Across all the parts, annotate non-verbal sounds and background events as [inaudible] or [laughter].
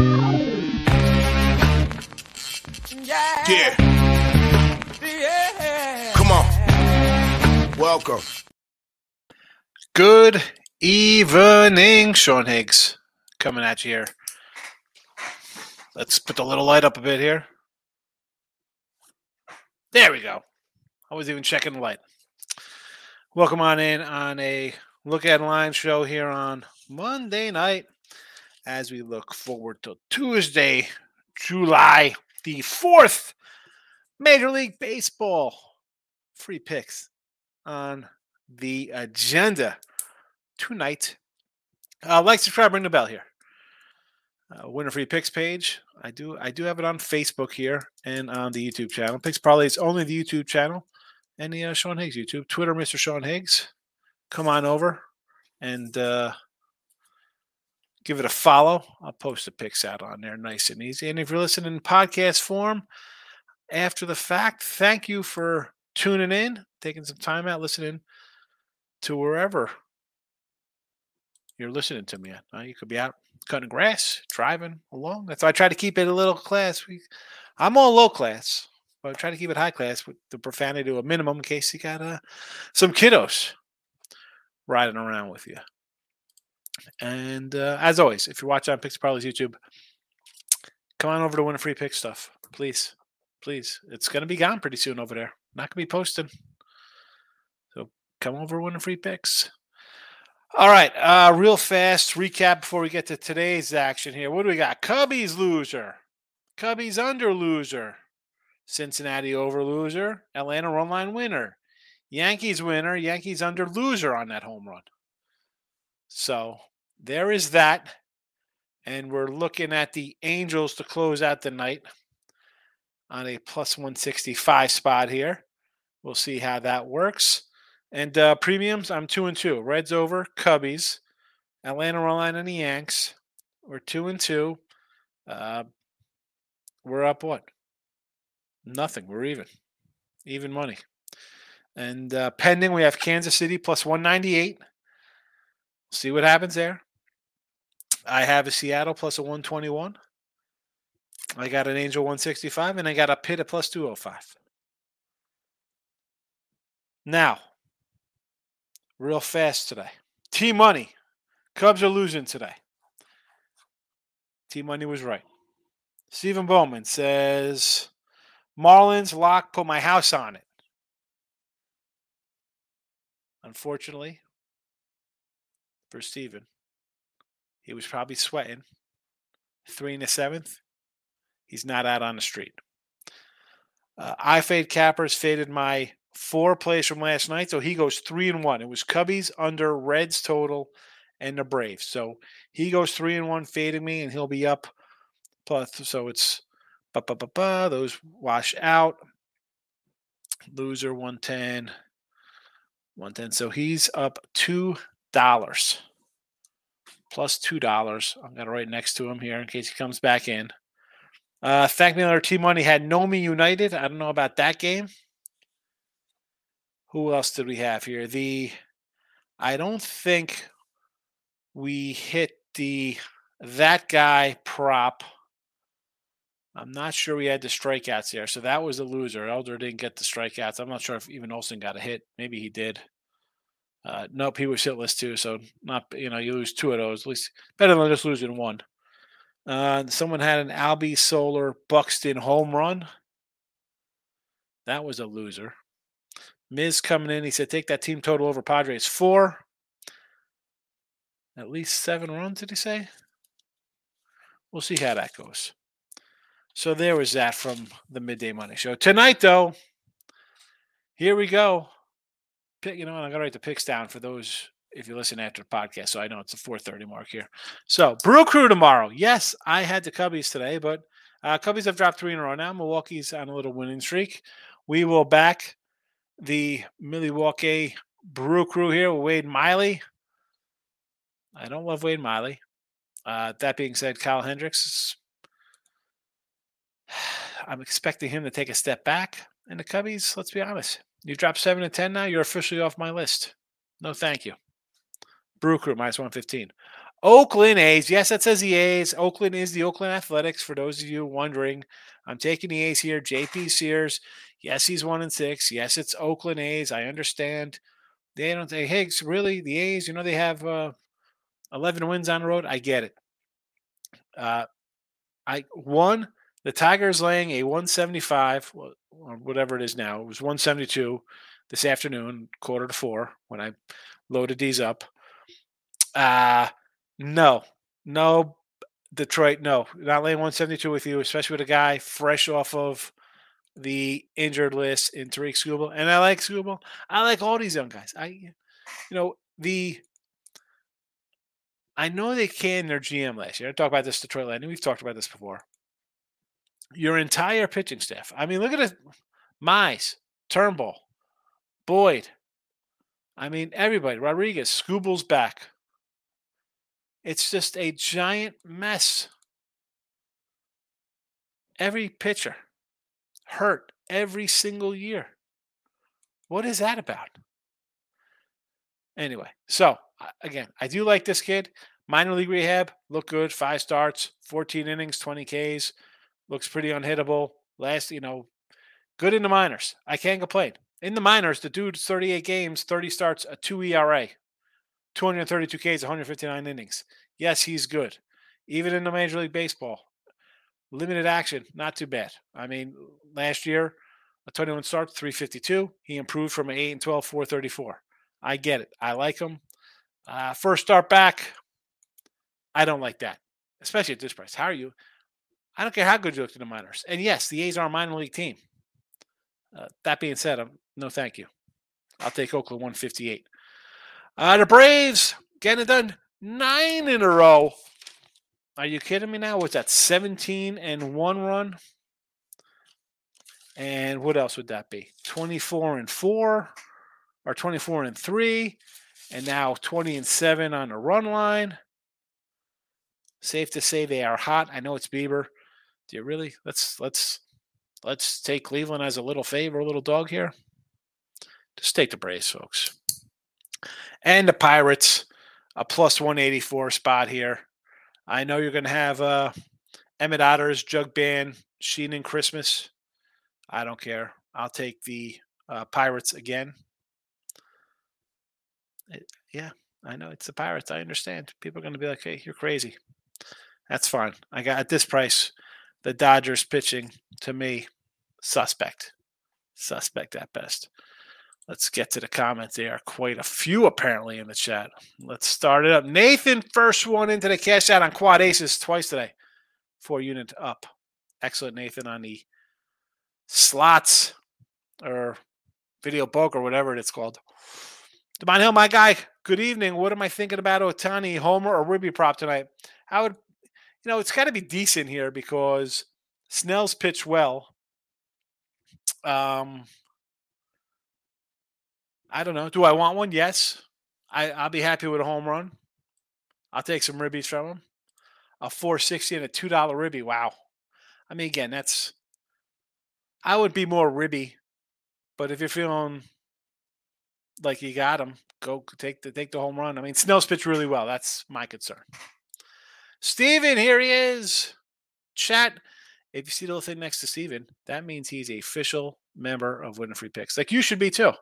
Yeah. Yeah. Come on. Welcome. Good evening, Sean Higgs, coming at you here. Let's put the little light up a bit here. There we go. I was even checking the light. Welcome on in on a look at line show here on Monday night as we look forward to Tuesday, July the 4th. Major League Baseball free picks on the agenda tonight. Uh, like, subscribe, ring the bell here. Uh, winner free picks page. I do I do have it on Facebook here and on the YouTube channel. Picks probably it's only the YouTube channel and the uh, Sean Higgs YouTube. Twitter, Mr. Sean Higgs. Come on over and uh, give it a follow. I'll post the pics out on there nice and easy. And if you're listening in podcast form after the fact, thank you for tuning in, taking some time out, listening to wherever you're listening to me you could be out cutting grass, driving along. That's why I try to keep it a little class. I'm all low class, but I try to keep it high class with the profanity to a minimum in case you got uh, some kiddos riding around with you. And uh, as always, if you're watching on Picks Parlays YouTube, come on over to Win a Free Pick stuff, please. Please. It's to be gone pretty soon over there. Not to be posted. So come over, Winning Free Picks. All right, uh, real fast recap before we get to today's action here. What do we got? Cubbies loser, Cubbies under loser, Cincinnati over loser, Atlanta run line winner, Yankees winner, Yankees under loser on that home run. So there is that. And we're looking at the Angels to close out the night on a plus 165 spot here. We'll see how that works. And uh, premiums, I'm two and two. Reds over, Cubbies, Atlanta Run and the Yanks. We're two and two. Uh, we're up what? Nothing. We're even. Even money. And uh, pending, we have Kansas City plus 198. See what happens there. I have a Seattle plus a 121. I got an Angel 165, and I got a Pitt at plus 205. Now, real fast today. T Money. Cubs are losing today. T Money was right. Stephen Bowman says Marlins lock, put my house on it. Unfortunately, for Stephen, he was probably sweating. Three in the seventh. He's not out on the street. Uh, I fade Cappers faded my four plays from last night, so he goes three and one. It was Cubbies under Reds total and the Braves. So he goes three and one, fading me, and he'll be up. Plus, so it's ba ba ba ba. Those wash out. Loser 110. 110. So he's up two dollars. Plus two dollars. I'm gonna write next to him here in case he comes back in. Uh, thank me on our team money had Nomi United. I don't know about that game. Who else did we have here? The I don't think we hit the that guy prop. I'm not sure we had the strikeouts there, so that was a loser. Elder didn't get the strikeouts. I'm not sure if even Olson got a hit. Maybe he did. Uh, nope, he was hitless too. So not you know you lose two of those. At least better than just losing one. Uh, someone had an Albie Soler Buxton home run. That was a loser. Miz coming in. He said, take that team total over Padres. Four. At least seven runs, did he say? We'll see how that goes. So there was that from the Midday Money Show. Tonight, though, here we go. Pick, you know, I'm going to write the picks down for those if you listen after the podcast. So I know it's a 4:30 mark here. So Brew Crew tomorrow. Yes, I had the Cubbies today, but uh, Cubbies have dropped three in a row now. Milwaukee's on a little winning streak. We will back the Milwaukee Brew Crew here with Wade Miley. I don't love Wade Miley. Uh, that being said, Kyle Hendricks, [sighs] I'm expecting him to take a step back. And the Cubbies, let's be honest, you dropped seven to ten now. You're officially off my list. No, thank you. Brew Crew minus 115. Oakland A's. Yes, that says the A's. Oakland is the Oakland Athletics. For those of you wondering, I'm taking the A's here. JP Sears. Yes, he's one and six. Yes, it's Oakland A's. I understand. They don't say Higgs. Really, the A's. You know they have uh, 11 wins on the road. I get it. Uh, I one the Tigers laying a 175 or whatever it is now. It was 172 this afternoon, quarter to four when I loaded these up. Uh no, no, Detroit, no, not laying 172 with you, especially with a guy fresh off of the injured list in Tarik Skubal. And I like Skubal. I like all these young guys. I, you know, the I know they canned their GM last year. I talked about this Detroit Lightning. We've talked about this before. Your entire pitching staff. I mean, look at it. Mize, Turnbull, Boyd. I mean, everybody. Rodriguez, Skubal's back. It's just a giant mess. Every pitcher hurt every single year. What is that about? Anyway, so uh, again, I do like this kid. Minor league rehab, look good. Five starts, 14 innings, 20 Ks. Looks pretty unhittable. Last, you know, good in the minors. I can't complain. In the minors, the dude's 38 games, 30 starts, a 2 ERA, 232 Ks, 159 innings. Yes, he's good. Even in the Major League Baseball, limited action, not too bad. I mean, last year, a 21 starts, 352. He improved from an 8 and 12, 434. I get it. I like him. Uh, first start back, I don't like that, especially at this price. How are you? I don't care how good you look in the minors. And yes, the A's are a minor league team. Uh, that being said, I'm, no thank you. I'll take Oakland 158. Uh, the Braves getting it done nine in a row. Are you kidding me now? What's that? 17 and one run? And what else would that be? 24 and four or 24 and three. And now 20 and seven on the run line. Safe to say they are hot. I know it's Bieber. Do you really? Let's let's let's take Cleveland as a little favor, a little dog here. Just take the Braves, folks. And the Pirates, a plus 184 spot here. I know you're going to have uh, Emmett Otters, Jug Band, Sheen and Christmas. I don't care. I'll take the uh, Pirates again. It, yeah, I know it's the Pirates. I understand. People are going to be like, "Hey, you're crazy." That's fine. I got at this price, the Dodgers pitching to me suspect, suspect at best. Let's get to the comments. There are quite a few apparently in the chat. Let's start it up. Nathan, first one into the cash out on quad aces twice today. Four unit up. Excellent, Nathan, on the slots or video book or whatever it's called. Devon Hill, my guy, good evening. What am I thinking about Ohtani, Homer, or Ruby prop tonight? I would, you know, it's got to be decent here because Snell's pitched well. Um, I don't know. Do I want one? Yes. I, I'll be happy with a home run. I'll take some ribbies from him. A 460 and a $2 ribby. Wow. I mean, again, that's I would be more ribby, but if you're feeling like you got him, go take the take the home run. I mean, Snell's pitched really well. That's my concern. Steven, here he is. Chat. If you see the little thing next to Steven, that means he's a official member of Winning Free Picks. Like you should be too.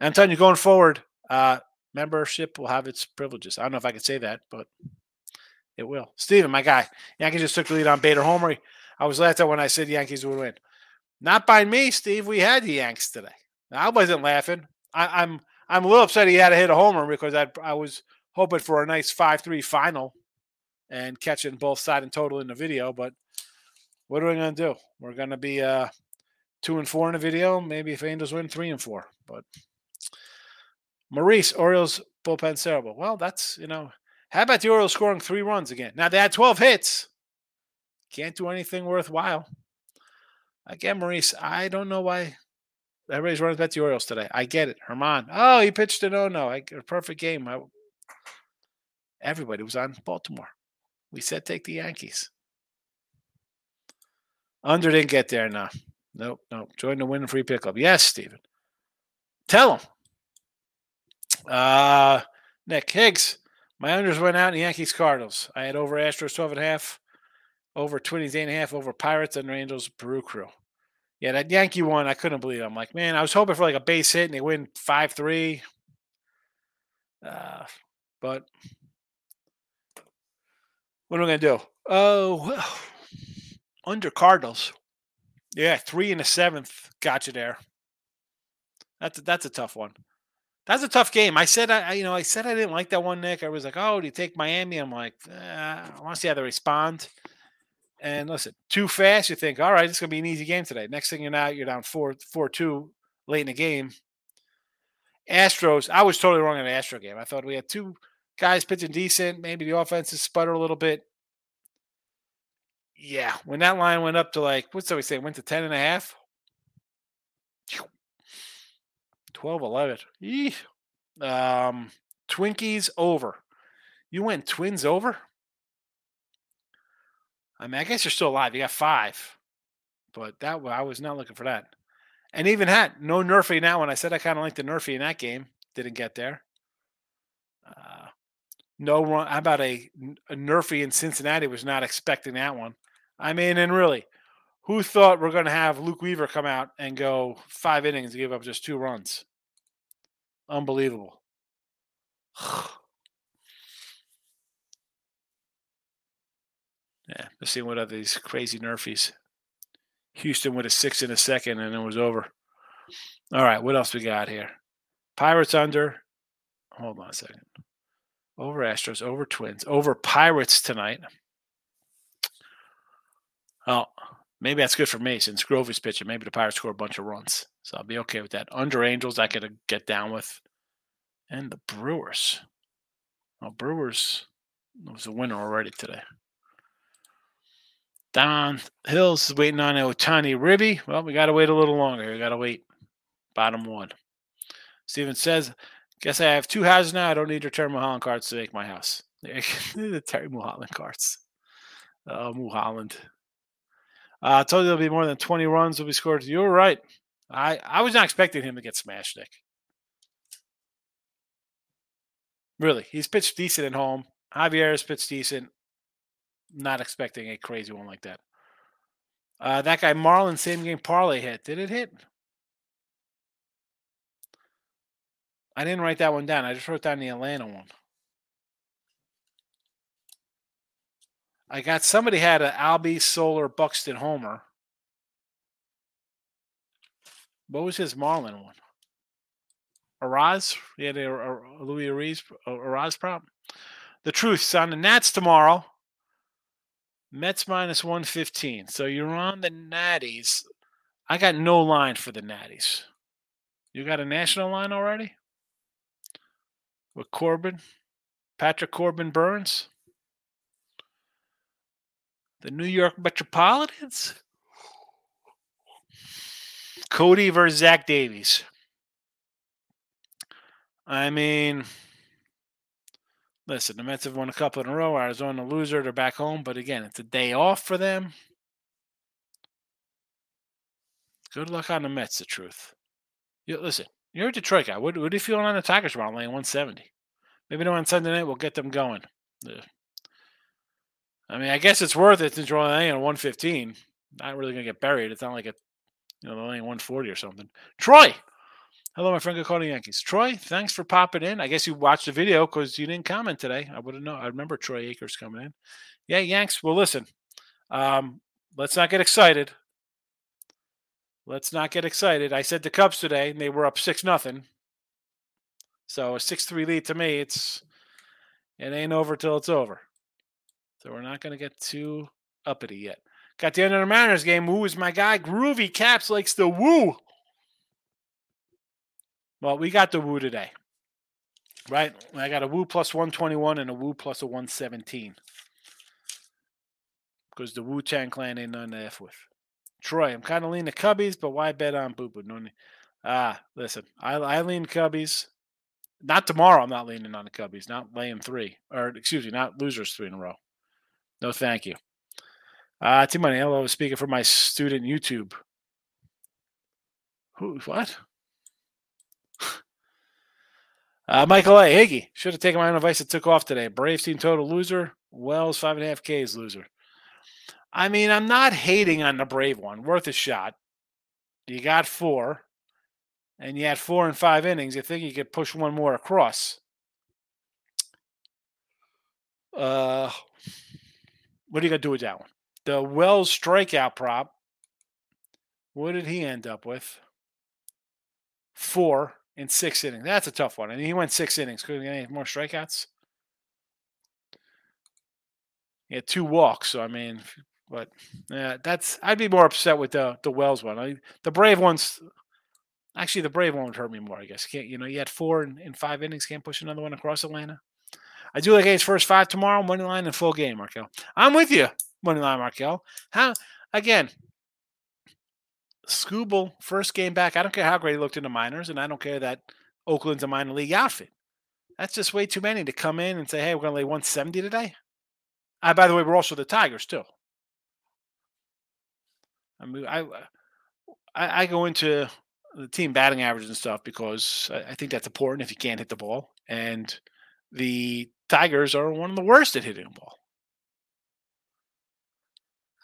I'm telling you, going forward, uh, membership will have its privileges. I don't know if I can say that, but it will. Steven, my guy, Yankees just took the lead on Bader Homer. I was laughed at when I said Yankees would win. Not by me, Steve. We had the Yanks today. I wasn't laughing. I, am I'm, I'm a little upset he had to hit a homer because I I was hoping for a nice five three final and catching both side and total in the video. But what are we gonna do? We're gonna be uh, two and four in the video. Maybe if Angels win, three and four. But Maurice, Orioles bullpen terrible. Well, that's, you know, how about the Orioles scoring three runs again? Now they had 12 hits. Can't do anything worthwhile. Again, Maurice, I don't know why everybody's running about the Orioles today. I get it. Germán, oh, he pitched an oh no. A perfect game. I, everybody was on Baltimore. We said take the Yankees. Under didn't get there now. Nope, nope. Join the win free pickup. Yes, Stephen. Tell him. Uh, Nick Higgs, My unders went out in Yankees Cardinals. I had over Astros 12 and a half, over Twinnies 8 and a half, over Pirates and Angels Brew Crew. Yeah, that Yankee one, I couldn't believe it. I'm like, man, I was hoping for like a base hit and they win 5 3. Uh, but what am I going to do? Oh, well, under Cardinals. Yeah, three in the seventh got you there. That's a, that's a tough one. That's a tough game. I said I, you know, I said I didn't like that one, Nick. I was like, oh, do you take Miami? I'm like, eh, I want to see how they respond. And listen, too fast, you think, all right, it's gonna be an easy game today. Next thing you know, you're down four four two late in the game. Astros, I was totally wrong in the Astro game. I thought we had two guys pitching decent. Maybe the offense is sputter a little bit. Yeah, when that line went up to like, what's we say, went to 10 and a half. 12 11. Eeh. Um, Twinkies over. You went twins over? I mean, I guess you're still alive. You got five, but that I was not looking for that. And even had no Nerfy now. When I said I kind of liked the Nerfy in that game, didn't get there. Uh, no run. How about a, a Nerfy in Cincinnati? Was not expecting that one. I mean, and really, who thought we're going to have Luke Weaver come out and go five innings and give up just two runs? Unbelievable. [sighs] yeah, let's see what are these crazy nerfies. Houston with a six in a second, and it was over. All right, what else we got here? Pirates under. Hold on a second. Over Astros, over Twins, over Pirates tonight. Oh, maybe that's good for me since Grovy's pitching. Maybe the Pirates score a bunch of runs. So I'll be okay with that. Under Angels, I could get down with. And the Brewers. Well, Brewers was a winner already today. Don Hills is waiting on Ohtani Ribby. Well, we got to wait a little longer. We got to wait. Bottom one. Steven says, Guess I have two houses now. I don't need your Terry Mulholland cards to make my house. [laughs] the Terry Mulholland cards. Oh, Mulholland. Uh, I told you there'll be more than 20 runs will be scored. You were right. I, I was not expecting him to get smashed, Nick. Really, he's pitched decent at home. Javier has pitched decent. Not expecting a crazy one like that. Uh, that guy Marlin, same game parlay hit. Did it hit? I didn't write that one down. I just wrote down the Atlanta one. I got somebody had an Albie Soler Buxton Homer. What was his Marlin one? Arraez? A, a, a Luis Arraez, Arraez prop. The truth on the Nats tomorrow. Mets minus 115. So you're on the Natties. I got no line for the Natties. You got a national line already? With Corbin? Patrick Corbin Burns, The New York Metropolitans? Cody versus Zach Davies. I mean, listen, the Mets have won a couple in a row. Arizona loser, they're back home. But again, it's a day off for them. Good luck on the Mets, the truth. You, listen, you're a Detroit guy. What, what are you feeling on the Tigers around laying 170? Maybe on Sunday night we'll get them going. I mean, I guess it's worth it since you're only laying 115. Not really going to get buried. It's not like a, you know, they're laying 140 or something. Troy, Hello, my friend Cody Yankees. Troy, thanks for popping in. I guess you watched the video because you didn't comment today. I would have known. I remember Troy Akers coming in. Yeah, Yanks. Well, listen. Um, let's not get excited. Let's not get excited. I said the Cubs today, and they were up six nothing. So a six three lead to me, it's it ain't over till it's over. So we're not going to get too uppity yet. Got the end of the Mariners game. Woo is my guy. Groovy Caps likes the woo. Well, we got the Woo today, right? I got a Woo plus 121 and a Woo plus a 117 because the Wu Tang Clan ain't none to F with. Troy, I'm kind of leaning Cubbies, but why bet on Boo Boo? No, ah, listen, I, I lean Cubbies. Not tomorrow. I'm not leaning on the Cubbies. Not laying three, or excuse me, not losers three in a row. No, thank you. Uh, T Money, hello. Speaking for my student YouTube. Who? What? [laughs] Uh, Michael A. Higgy should have taken my own advice and took off today. Braves team total loser. Wells five and a half Ks loser. I mean, I'm not hating on the Brave one. Worth a shot. You got four, and you had four and five innings. You think you could push one more across? Uh, what are you gonna do with that one? The Wells strikeout prop. What did he end up with? Four in six innings. That's a tough one. And he went six innings. Could he get any more strikeouts. He had two walks. So I mean, but yeah, that's I'd be more upset with the the Wells one. I, the Brave ones. Actually, the Brave one would hurt me more. I guess. Can't you know? You had four in, in five innings. Can't push another one across Atlanta. I do like A's first five tomorrow. Money line and full game, Markel. I'm with you. Money line, Markel. How again? Skubal, first game back. I don't care how great he looked in the minors, and I don't care that Oakland's a minor league outfit. That's just way too many to come in and say, hey, we're going to lay 170 today. Uh, by the way, we're also the Tigers, too. I mean, I, I, I go into the team batting average and stuff because I, I think that's important if you can't hit the ball. And the Tigers are one of the worst at hitting the ball.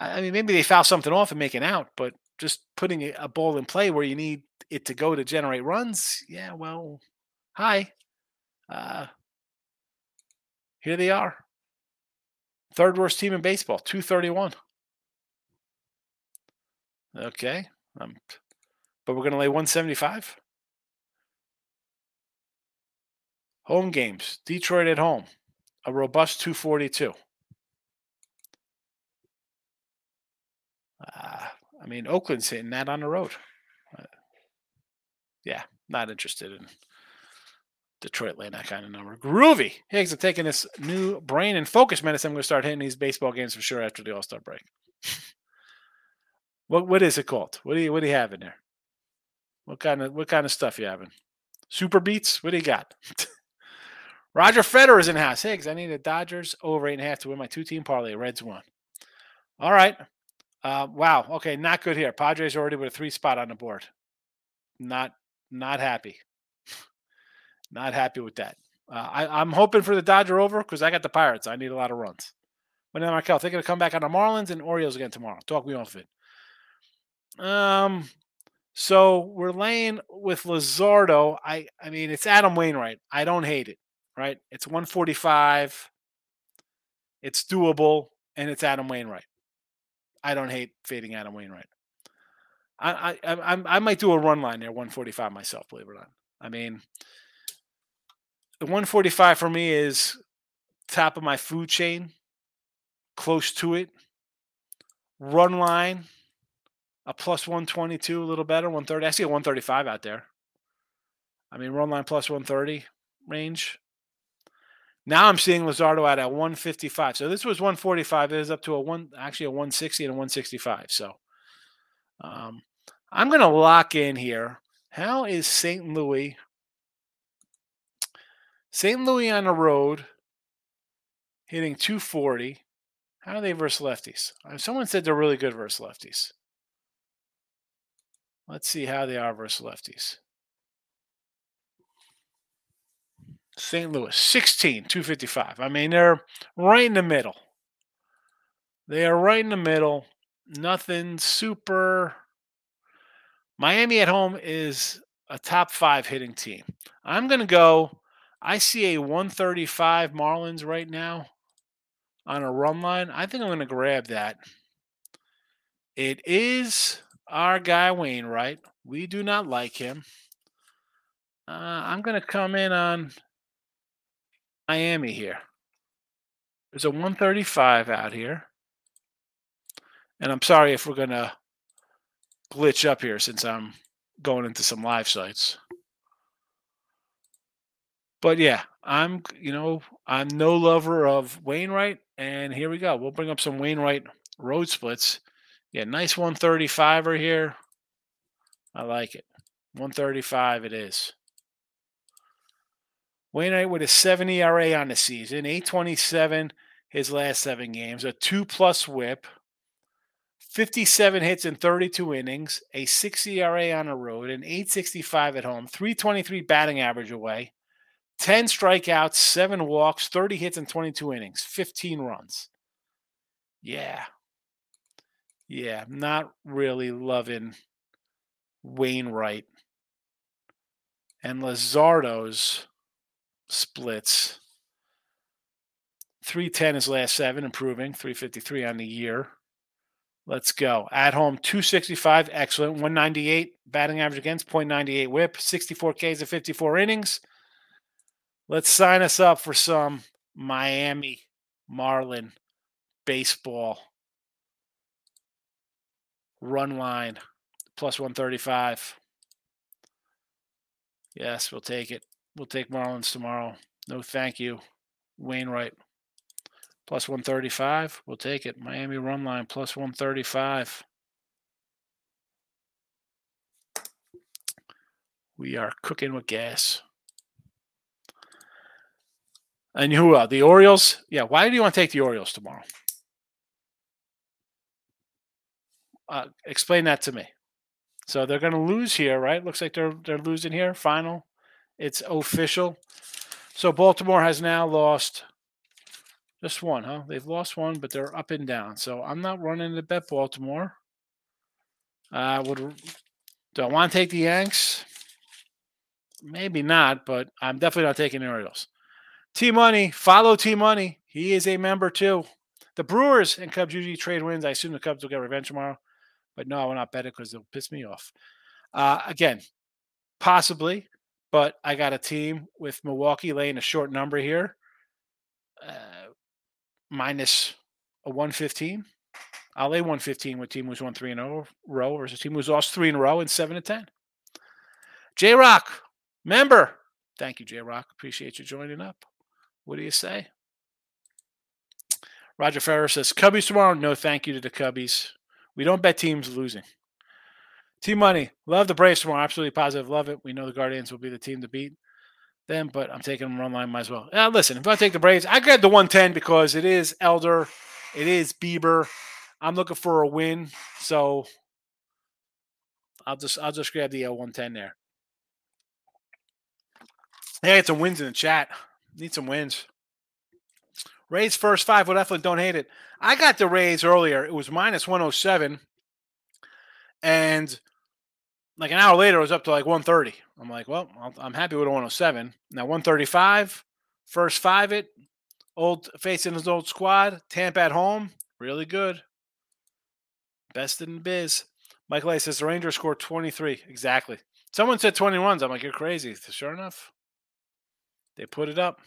I mean, maybe they foul something off and make an out, but just putting a ball in play where you need it to go to generate runs, yeah, well, hi. Uh, here they are. Third worst team in baseball, 231. Okay. Um, but we're going to lay 175. Home games. Detroit at home. A robust 242. Uh, I mean, Oakland's hitting that on the road. Uh, yeah, not interested in Detroit laying that kind of number. Groovy. Higgs are taking this new brain and focus medicine. I'm going to start hitting these baseball games for sure after the All Star break. What what is it called? What do you what do you have in there? What kind of what kind of stuff you having? SuperBeets? What do you got? [laughs] Roger Federer is in house. Higgs, I need the Dodgers over eight and a half to win my two team parlay. Reds one. All right. Uh, wow. Okay, not good here. Padres already with a three spot on the board. Not not happy. [laughs] not happy with that. Uh, I, am hoping for the Dodger over because I got the Pirates. I need a lot of runs. But then Markel, thinking to come back on the Marlins and Orioles again tomorrow. Talk me off it. Um, so we're laying with Luzardo. I I mean it's Adam Wainwright. I don't hate it. Right? It's 145. It's doable, and it's Adam Wainwright. I don't hate fading Adam Wainwright. I I I, I might do a run line there, 145 myself. Believe it or not. I mean, the 145 for me is top of my food chain, close to it. Run line, a plus 122, a little better, 130. I see a 135 out there. I mean, run line plus 130 range. Now I'm seeing Luzardo at a 155. So this was 145. It is up to a one, actually a 160 and a 165. So um, I'm going to lock in here. How is St. Louis? St. Louis on the road hitting 240. How are they versus lefties? Uh, someone said they're really good versus lefties. Let's see how they are versus lefties. St. Louis, 16, 255. I mean, they're right in the middle. They are right in the middle. Nothing super. Miami at home is a top five hitting team. I'm going to go. I see a 135 Marlins right now on a run line. I think I'm going to grab that. It is our guy Wainwright. We do not like him. Uh, I'm going to come in on Miami here. There's a 135 out here. And I'm sorry if we're going to glitch up here since I'm going into some live sites. But yeah, I'm, you know, I'm no lover of Wainwright. And here we go. We'll bring up some Wainwright road splits. Yeah, nice 135er here. I like it. 135 it is. Wainwright with a 7 ERA on the season, 827 his last seven games, a two plus whip, 57 hits in 32 innings, a 6 ERA on the road, an 865 at home, 323 batting average away, 10 strikeouts, seven walks, 30 hits in 22 innings, 15 runs. Yeah. Yeah, not really loving Wainwright. And Luzardo's splits. 310 is last seven, improving. 353 on the year. Let's go. At home, 265, excellent. 198 batting average against, 0.98 whip, 64 Ks of 54 innings. Let's sign us up for some Miami Marlin baseball run line plus 135. Yes, we'll take it. We'll take Marlins tomorrow. No, thank you. Wainwright plus 135. We'll take it. Miami run line plus 135. We are cooking with gas. And who are the Orioles? Yeah, why do you want to take the Orioles tomorrow? Uh, explain that to me. So they're going to lose here, right? Looks like they're they're losing here. Final, it's official. So Baltimore has now lost just one, huh? They've lost one, but they're up and down. So I'm not running to bet Baltimore. I uh, would. Do I want to take the Yanks? Maybe not, but I'm definitely not taking the Orioles. T Money, follow T Money. He is a member too. The Brewers and Cubs usually trade wins. I assume the Cubs will get revenge tomorrow, but no, I will not bet it because it'll piss me off. Uh, again, possibly, but I got a team with Milwaukee laying a short number here. Uh, minus a 115. I'll lay 115 with team who's won three in a row versus a team who's lost three in a row in seven to 10. J Rock, member. Thank you, J Rock. Appreciate you joining up. What do you say? Roger Ferris says, Cubbies tomorrow. No, thank you to the Cubbies. We don't bet teams losing. Team money. Love the Braves tomorrow. Absolutely positive. Love it. We know the Guardians will be the team to beat them, but I'm taking them run line might as well. Now, listen, if I take the Braves, I grab the 110 because it is Elder, it is Bieber. I'm looking for a win, so I'll just I'll just grab the uh, 110 there. Hey, it's some wins in the chat. Need some wins. Rays first five. Well, definitely don't hate it. I got the Rays earlier. It was minus 107. And like an hour later, it was up to like 130. I'm like, well, I'm happy with a 107. Now 135, first five it, old facing his old squad, Tampa at home, really good. Best in the biz. Michael A says the Rangers scored 23. Exactly. Someone said 21s. I'm like, you're crazy. Sure enough, they put it up.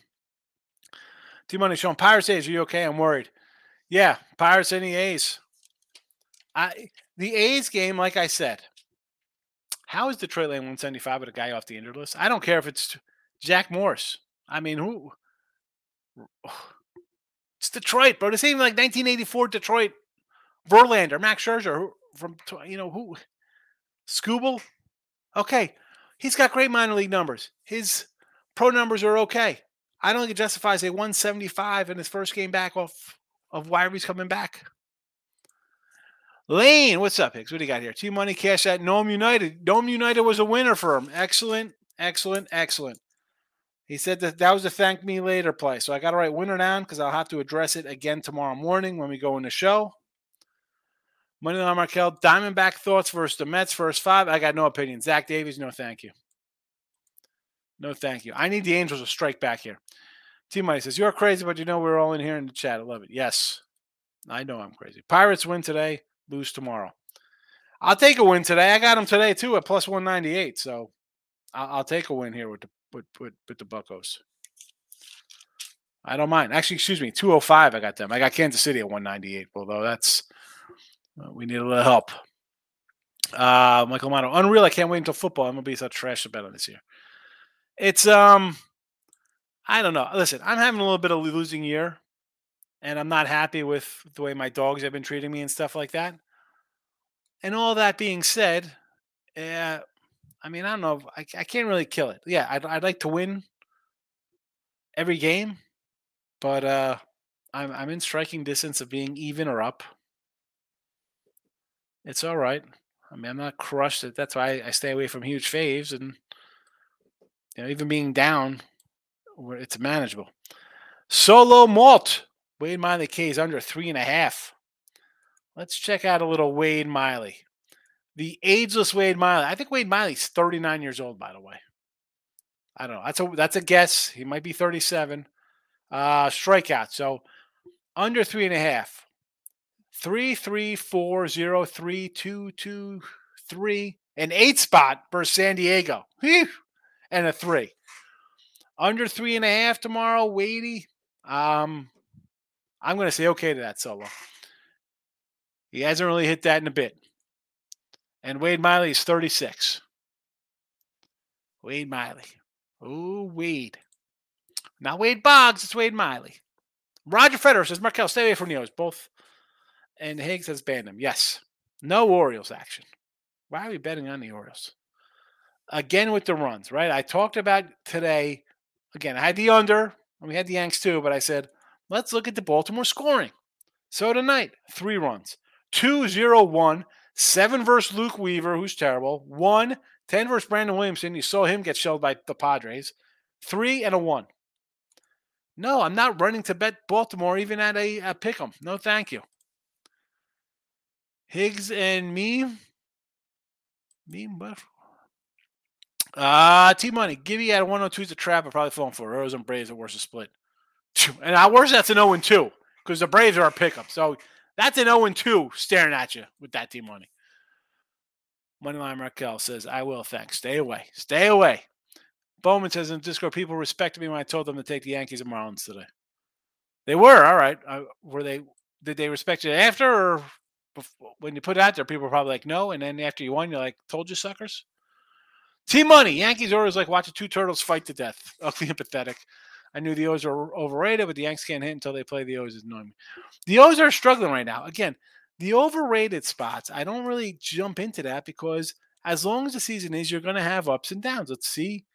T Money showing Pirates A's. Are you okay? I'm worried. Yeah, Pirates and the A's. I the A's game, like I said, how is Detroit laying 175 with a guy off the injured list? I don't care if it's Jack Morris. I mean, who? [sighs] It's Detroit, bro. This ain't like 1984 Detroit. Verlander, Max Scherzer, from you know who? Skubal. Okay, he's got great minor league numbers. His pro numbers are okay. I don't think it justifies a 175 in his first game back off of why he's coming back. Lane, what's up, Hicks? What do you got here? Two money cash at Nome United. Nome United was a winner for him. Excellent, excellent, excellent. He said that that was a thank me later play. So I got to write winner down because I'll have to address it again tomorrow morning when we go in the show. Money on Markel, Diamondback thoughts versus the Mets first five. I got no opinion. Zach Davies, no thank you. No thank you. I need the Angels to strike back here. T Money says, You're crazy, but you know we're all in here in the chat. I love it. Yes, I know I'm crazy. Pirates win today lose tomorrow. I'll take a win today. I got them today too at plus one ninety eight. So I'll, I'll, take a win here with the with, with, with the Buckos. I don't mind. Actually, excuse me, two oh five. I got them. I got Kansas City at one ninety eight. Although that's uh, we need a little help. Uh, Michael Mano, unreal. I can't wait until football. I'm gonna be such trash about it this year. It's um, I don't know. Listen, I'm having a little bit of losing year and I'm not happy with the way my dogs have been treating me and stuff like that. And all that being said, uh, I mean, I don't know. I, I can't really kill it. Yeah, I'd, I'd like to win every game, but uh, I'm, I'm in striking distance of being even or up. It's all right. I mean, I'm not crushed. That's why I stay away from huge faves and you know, even being down it's manageable. Solo malt. Wade Miley K is under three and a half. Let's check out a little Wade Miley. The ageless Wade Miley. I think Wade Miley's 39 years old, by the way. I don't know. That's a that's a guess. He might be 37. Uh strikeout. So under three and a half. Three, three, four, zero, three, two, two, three. An eight spot for San Diego. Whew. And a three. Under three and a half tomorrow, Wadey. Um, I'm going to say okay to that solo. He hasn't really hit that in a bit. And Wade Miley is 36. Wade Miley. Oh, Wade. Not Wade Boggs, it's Wade Miley. Roger Federer says, Markel, stay away from the O's. Both. And Higgs has banned him. Yes. No Orioles action. Why are we betting on the Orioles? Again with the runs, right? I talked about today. Again, I had the under, and we had the Yanks too, but I said, let's look at the Baltimore scoring. So tonight, three runs 2 0 1, 7 versus Luke Weaver, who's terrible, 1, 10 versus Brandon Williamson. You saw him get shelled by the Padres, 3 and a 1. No, I'm not running to bet Baltimore even at a, a pick 'em. No, thank you. Higgs and me. Me, but. Uh, T Money. Gibby at 102 is a trap. I'm probably falling for Rose and Braves are worse a split. [laughs] And I worse that's an 0 and 2 because the Braves are a pickup. So that's an 0 and 2 staring at you with that T Money. Moneyline Raquel says, I will, thanks. Stay away. Stay away. Bowman says in Discord, people respected me when I told them to take the Yankees and Marlins today. They were all right. Uh, were they? Did they respect you after, or before, when you put it out there? People were probably like, no, and then after you won, you're like, told you, suckers. Team money. Yankees Orioles like watching two turtles fight to death. [laughs] Ugly and pathetic. I knew the O's were overrated, but the Yanks can't hit until they play the O's. Is annoying me. The O's are struggling right now. Again, the overrated spots. I don't really jump into that because as long as the season is, you're going to have ups and downs. Let's see.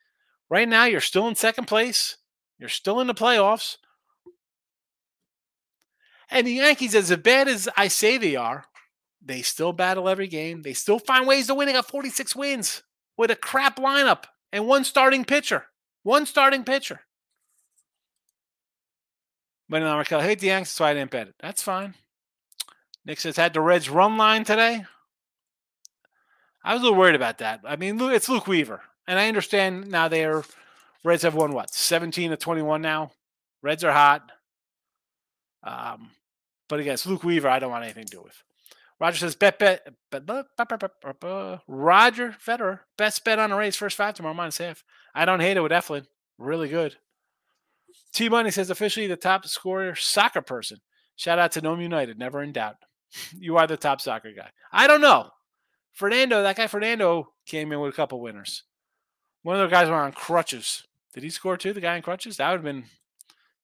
Right now, you're still in second place. You're still in the playoffs. And the Yankees, as bad as I say they are, they still battle every game. They still find ways to win. They got 46 wins with a crap lineup and one starting pitcher. One starting pitcher. But now Raquel hate the Yanks, so I didn't bet it. That's fine. Nick says had the Reds run line today. I was a little worried about that. I mean, it's Luke Weaver, and I understand now they're Reds have won what 17 to 21 now. Reds are hot. Um, but against Luke Weaver, I don't want anything to do with. Roger says bet bet, bet, bet, bet, bet, bet, bet Roger Federer best bet on the race first five tomorrow minus half. I don't hate it with Eflin. Really good. T Money says officially the top scorer soccer person. Shout out to Nome United. Never in doubt. [laughs] You are the top soccer guy. I don't know. Fernando, that guy Fernando came in with a couple winners. One of the guys were on crutches. Did he score too? The guy in crutches? That would have been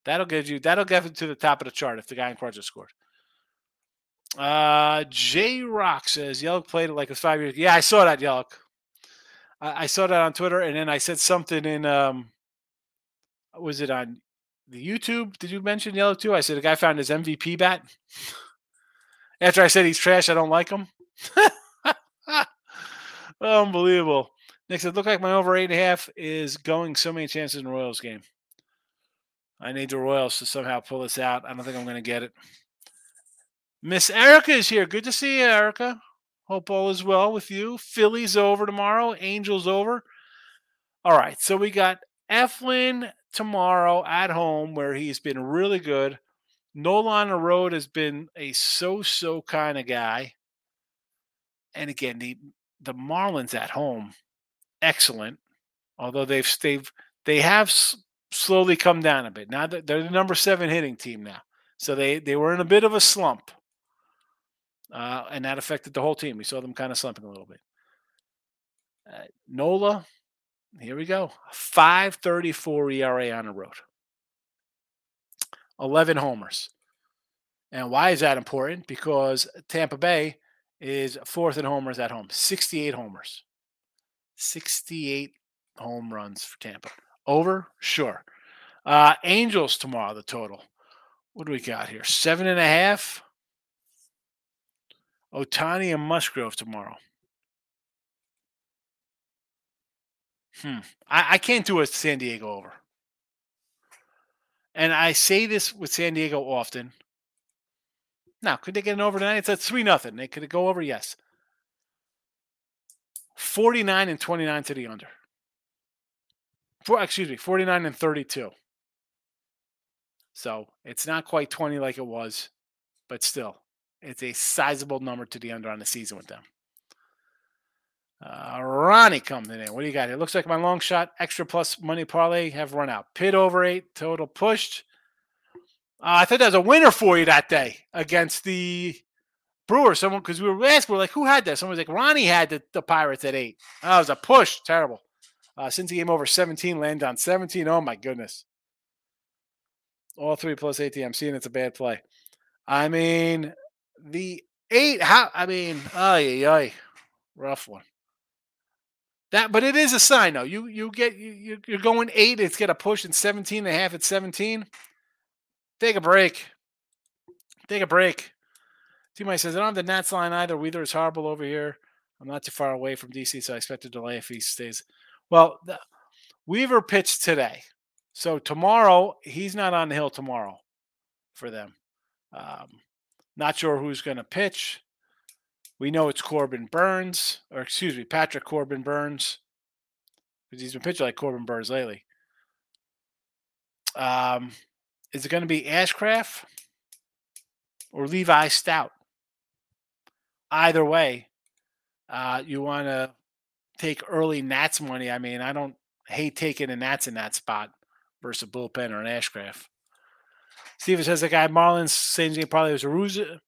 that'll give you that'll get you to the top of the chart if the guy in crutches scored. Uh J Rock says Yellow played it like was five years. Yeah, I saw that, Yellow. I, I saw that on Twitter, and then I said something in um was it on the YouTube? Did you mention Yellow too? I said the guy found his MVP bat. [laughs] After I said he's trash, I don't like him. [laughs] Unbelievable. Nick said, look like my over eight and a half is going so many chances in Royals game. I need the Royals to somehow pull this out. I don't think I'm going to get it. Miss Erica is here. Good to see you, Erica. Hope all is well with you. Phillies over tomorrow. Angels over. All right. So we got Eflin tomorrow at home where he's been really good. Nola on the road has been a so-so kind of guy. And again, the the Marlins at home, excellent. Although they've they've they have slowly come down a bit. Now they're the number seven hitting team now, so they they were in a bit of a slump, uh, and that affected the whole team. We saw them kind of slumping a little bit. Uh, Nola, here we go, five thirty four ERA on the road, eleven homers. And why is that important? Because Tampa Bay is fourth in homers at home, 68 homers. 68 home runs for Tampa. Over? Sure. Uh, Angels tomorrow, the total. What do we got here? Seven and a half. Ohtani and Musgrove tomorrow. Hmm. I, I can't do a San Diego over. And I say this with San Diego often. Now, could they get an over tonight? It's at 3 nothing. They could go over? Yes. 49 and 29 to the under. For, excuse me, 49 and 32. So it's not quite 20 like it was, but still, it's a sizable number to the under on the season with them. Uh, Ronnie coming in. What do you got? It looks like my long shot extra plus money parlay have run out. Pit over eight, total pushed. Uh, I thought that was a winner for you that day against the Brewers. Someone because we were asking, we're like, who had that? Someone was like, Ronnie had the, the Pirates at eight. Oh, it was a push. Terrible. Uh, since he came over 17, landed on 17. Oh my goodness. All three plus ATM. Seeing it's a bad play. I mean, the eight. How? I mean, ay ay, rough one. That, but it is a sign though. You you get you you're going eight. It's get a push in 17 and a half at 17. Take a break. Take a break. T Mike says I don't have the Nats line either. Weather is horrible over here. I'm not too far away from DC, so I expect a delay if he stays. Well, the, Weaver pitched today, so tomorrow he's not on the hill tomorrow for them. Um, not sure who's going to pitch. We know it's Corbin Burnes, or excuse me, Patrick Corbin Burnes, because he's been pitching like Corbin Burnes lately. Um, is it going to be Ashcraft or Levi Stoudt? Either way, uh, you want to take early Nats money. I mean, I don't hate taking a Nats in that spot versus a bullpen or an Ashcraft. Steven says the guy Marlins same game probably was a ruse, a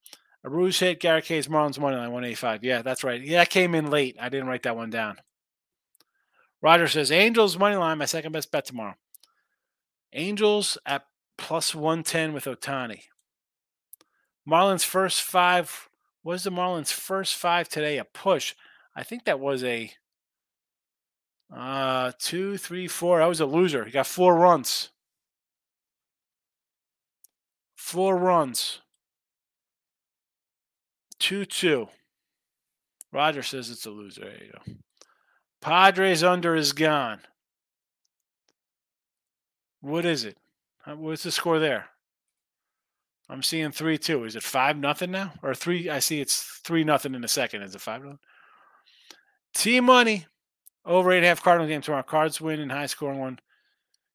ruse hit. Garrett K's Marlins money line 185. Yeah, that's right. Yeah, that came in late. I didn't write that one down. Roger says Angels money line my second best bet tomorrow. Angels at plus 110 with Ohtani. Marlins first five. Was the Marlins first five today a push? I think that was a uh two, three, four. That was a loser. He got four runs. Four runs. 2 2. Roger says it's a loser. There you go. Padres under is gone. What is it? What's the score there? I'm seeing 3 2. Is it 5 nothing now? Or 3? I see it's 3 nothing in a second. Is it 5 nothing? T money. Over 8.5 Cardinal game tomorrow. Cards win in high scoring one.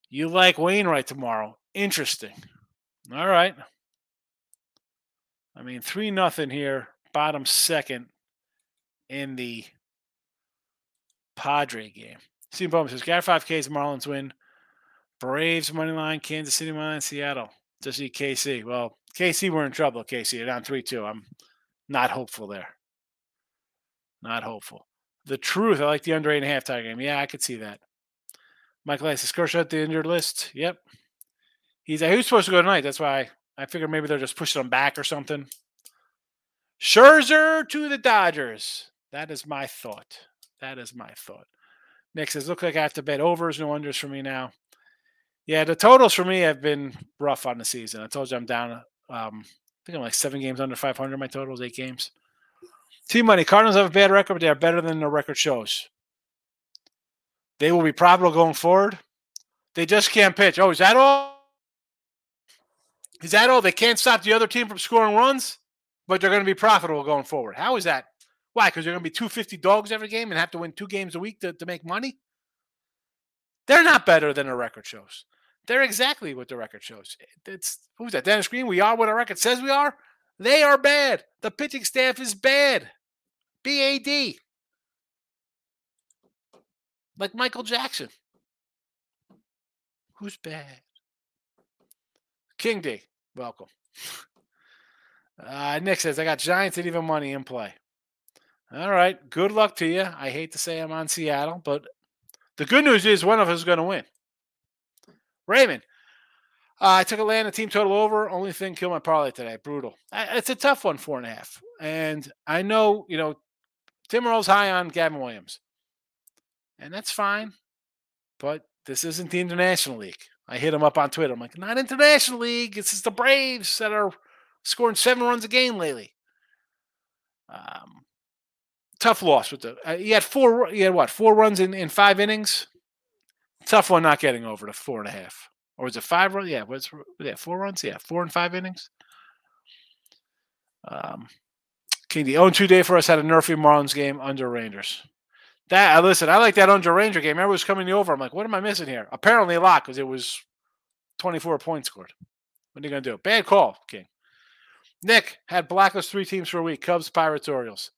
You like Wainwright tomorrow. Interesting. All right. I mean, three nothing here, bottom second in the Padre game. Steve Bowman says, got five Ks, Marlins win. Braves money line, Kansas City money line, Seattle. Just see KC. Well, KC we're in trouble. KC they're down three two. I'm not hopeful there. Not hopeful. The truth. I like the under eight and a half tie game. Yeah, I could see that. Michael Ice, Scotia at the injured list. Yep. He's he was supposed to go tonight. That's why I figured maybe they're just pushing him back or something. Scherzer to the Dodgers. That is my thought. That is my thought. Nick says, look like I have to bet overs, no unders for me now. Yeah, the totals for me have been rough on the season. I told you I'm down. Um, I think I'm like seven games under 500. My totals, eight games. Team money. Cardinals have a bad record, but they are better than the record shows. They will be profitable going forward. They just can't pitch. Oh, is that all? Is that all? They can't stop the other team from scoring runs, but they're going to be profitable going forward. How is that? Why? Because they're going to be 250 dogs every game and have to win two games a week to, to make money? They're not better than the record shows. They're exactly what the record shows. It's who's that? Dennis Green. We are what our record says we are. They are bad. The pitching staff is bad. BAD. Like Michael Jackson. Who's bad? King D, welcome. Uh, Nick says, I got Giants and even money in play. All right. Good luck to you. I hate to say I'm on Seattle, but the good news is one of us is going to win. Raymond, uh, I took Atlanta team total over. Only thing killed my parlay today. Brutal. It's a tough one, four and a half. And I know, you know, Tim Earl's high on Gavin Williams. And that's fine. But this isn't the International League. I hit him up on Twitter. I'm like, not International League. It's just the Braves that are scoring seven runs a game lately. Um, tough loss with the. Uh, he had four. He had what? Four runs in, in five innings. Tough one not getting over to four and a half. Or was it five runs? Yeah, was yeah, four runs? Yeah, four and five innings. Um, King the 0 2 day for us had a Nerfy Marlins game under Rangers. That I listen, I like that under Ranger game. Everyone was coming over. I'm like, what am I missing here? Apparently a lot because it was 24 points scored. What are you gonna do? Bad call, King. Nick had blacklist three teams for a week: Cubs, Pirates, Orioles.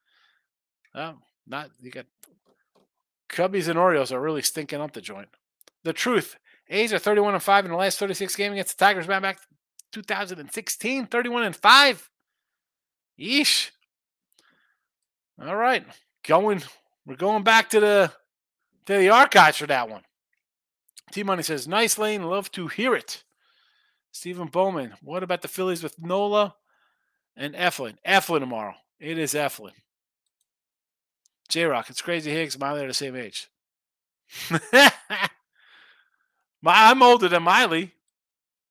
[laughs] oh, not you got Cubbies and Orioles are really stinking up the joint. The truth: A's are 31 and five in the last 36 games against the Tigers. Back 2016, 31 and five. Yeesh. All right, going. We're going back to the to the archives for that one. T Money says, "Nice lane, love to hear it." Stephen Bowman, what about the Phillies with Nola and Eflin? Eflin tomorrow. It is Eflin. J Rock, it's crazy Higgs Miley are the same age. [laughs] My, I'm older than Miley.